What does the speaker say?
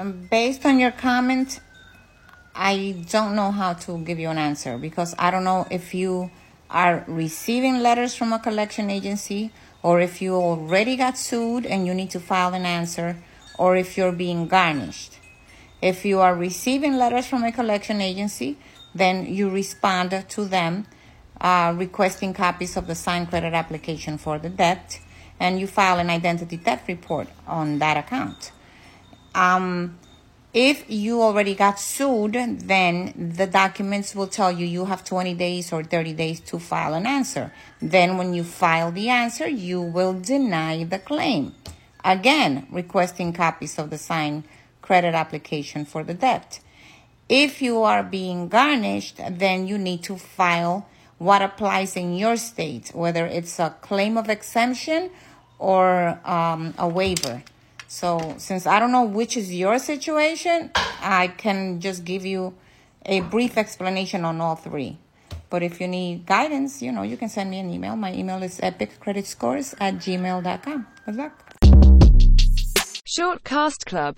Um, based on your comment, I don't know how to give you an answer because I don't know if you are receiving letters from a collection agency or if you already got sued and you need to file an answer or if you're being garnished. If you are receiving letters from a collection agency, then you respond to them uh, requesting copies of the signed credit application for the debt and you file an identity theft report on that account. Um, if you already got sued, then the documents will tell you you have 20 days or 30 days to file an answer. Then, when you file the answer, you will deny the claim. Again, requesting copies of the signed credit application for the debt. If you are being garnished, then you need to file what applies in your state, whether it's a claim of exemption or um, a waiver. So, since I don't know which is your situation, I can just give you a brief explanation on all three. But if you need guidance, you know, you can send me an email. My email is epiccreditscores at gmail.com. Good luck. Short Cast Club